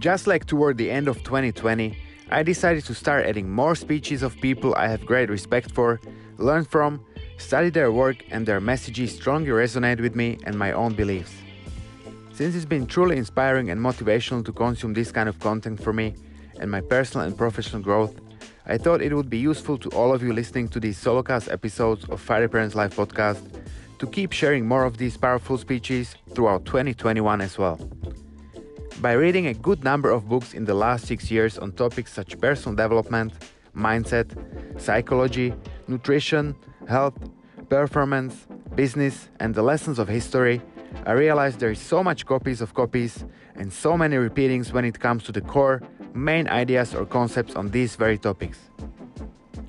Just like toward the end of 2020, I decided to start adding more speeches of people I have great respect for, learn from, study their work, and their messages strongly resonate with me and my own beliefs. Since it's been truly inspiring and motivational to consume this kind of content for me and my personal and professional growth, I thought it would be useful to all of you listening to these solocast episodes of Fire Parents Life podcast to keep sharing more of these powerful speeches throughout 2021 as well. By reading a good number of books in the last six years on topics such personal development, mindset, psychology, nutrition, health, performance, business, and the lessons of history, I realized there is so much copies of copies and so many repeatings when it comes to the core, main ideas or concepts on these very topics.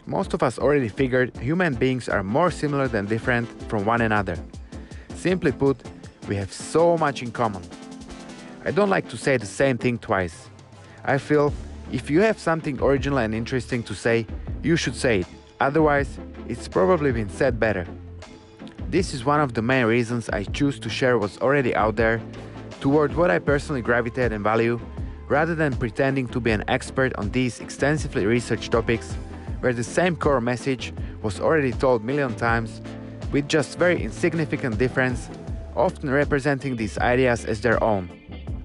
Most of us already figured human beings are more similar than different from one another. Simply put, we have so much in common. I don't like to say the same thing twice. I feel if you have something original and interesting to say, you should say it. Otherwise, it's probably been said better. This is one of the main reasons I choose to share what's already out there toward what I personally gravitate and value, rather than pretending to be an expert on these extensively researched topics where the same core message was already told million times with just very insignificant difference, often representing these ideas as their own.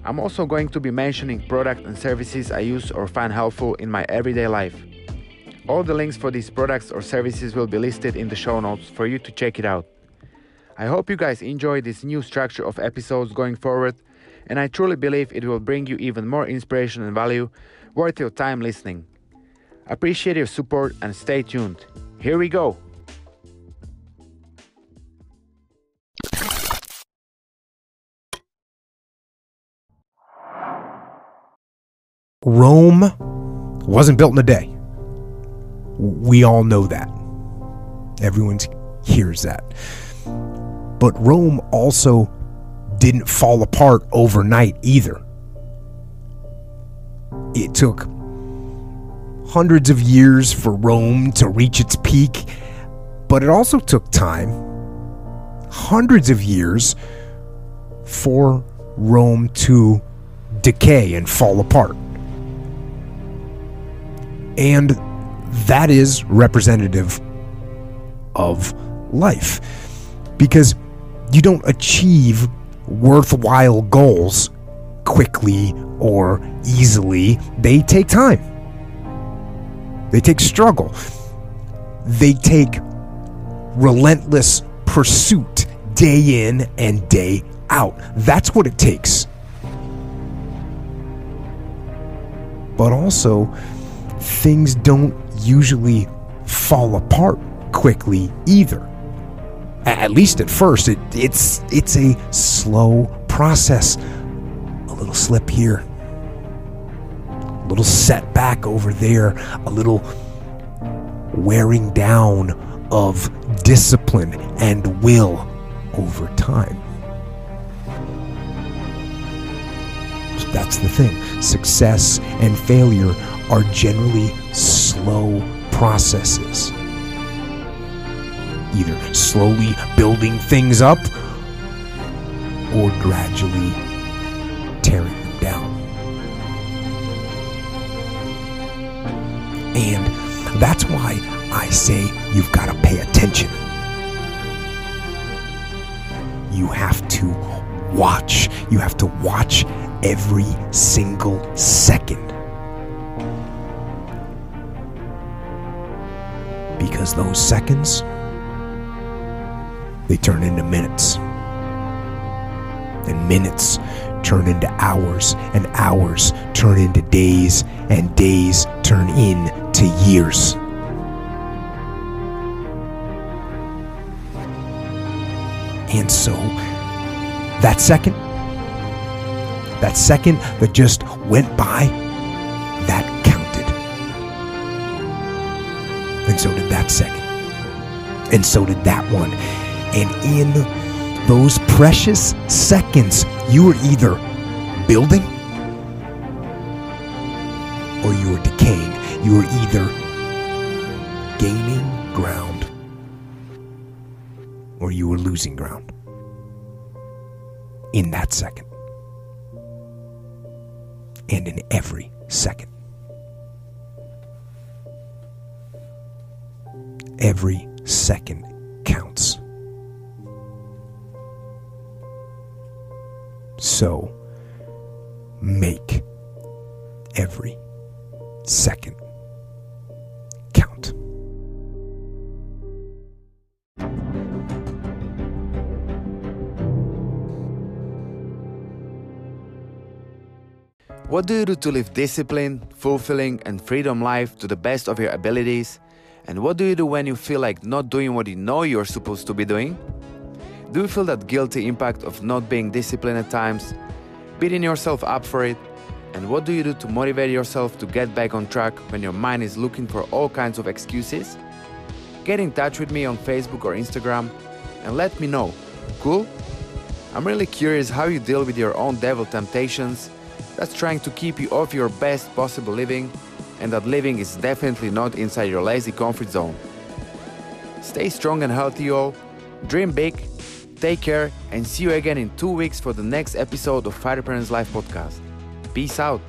I'm also going to be mentioning products and services I use or find helpful in my everyday life. All the links for these products or services will be listed in the show notes for you to check it out. I hope you guys enjoy this new structure of episodes going forward, and I truly believe it will bring you even more inspiration and value worth your time listening. Appreciate your support and stay tuned. Here we go. Rome wasn't built in a day. We all know that. Everyone hears that. But Rome also didn't fall apart overnight either. It took hundreds of years for Rome to reach its peak, but it also took time, hundreds of years, for Rome to decay and fall apart. And that is representative of life because you don't achieve worthwhile goals quickly or easily, they take time. They take struggle. They take relentless pursuit day in and day out. That's what it takes. But also, things don't usually fall apart quickly either. At least at first, it, it's it's a slow process. A little slip here, a little setback over there, a little wearing down of discipline and will over time. That's the thing. Success and failure are generally slow processes. Either slowly building things up or gradually tearing them down. And that's why I say you've got to pay attention. You have to watch. You have to watch every single second. Because those seconds, they turn into minutes. And minutes turn into hours, and hours turn into days, and days turn into years. And so, that second, that second that just went by, And so did that second. And so did that one. And in those precious seconds, you were either building or you were decaying. You were either gaining ground or you were losing ground in that second. and in every second. Every second counts. So make every second count. What do you do to live disciplined, fulfilling, and freedom life to the best of your abilities? And what do you do when you feel like not doing what you know you're supposed to be doing? Do you feel that guilty impact of not being disciplined at times, beating yourself up for it? And what do you do to motivate yourself to get back on track when your mind is looking for all kinds of excuses? Get in touch with me on Facebook or Instagram and let me know. Cool? I'm really curious how you deal with your own devil temptations that's trying to keep you off your best possible living and that living is definitely not inside your lazy comfort zone. Stay strong and healthy, all. Dream big, take care, and see you again in two weeks for the next episode of Fire Parents Life podcast. Peace out.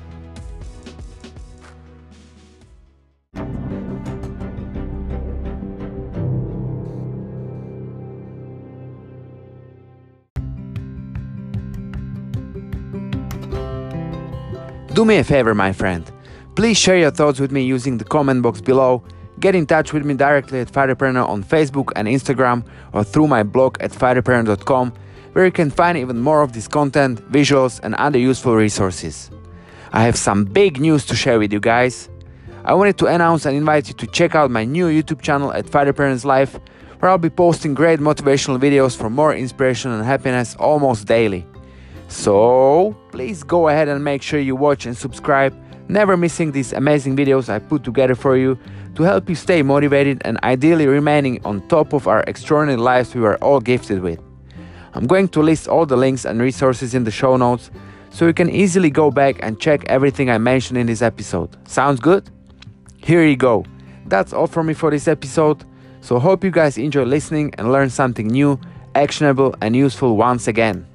Do me a favor, my friend. Please share your thoughts with me using the comment box below. Get in touch with me directly at Fighterpreneur on Facebook and Instagram or through my blog at fighterpreneur.com where you can find even more of this content, visuals, and other useful resources. I have some big news to share with you guys. I wanted to announce and invite you to check out my new YouTube channel at Fighter Life, where I'll be posting great motivational videos for more inspiration and happiness almost daily. So, please go ahead and make sure you watch and subscribe, never missing these amazing videos I put together for you to help you stay motivated and ideally remaining on top of our extraordinary lives we are all gifted with. I'm going to list all the links and resources in the show notes so you can easily go back and check everything I mentioned in this episode. Sounds good? Here you go. That's all from me for this episode. So hope you guys enjoy listening and learn something new, actionable and useful once again.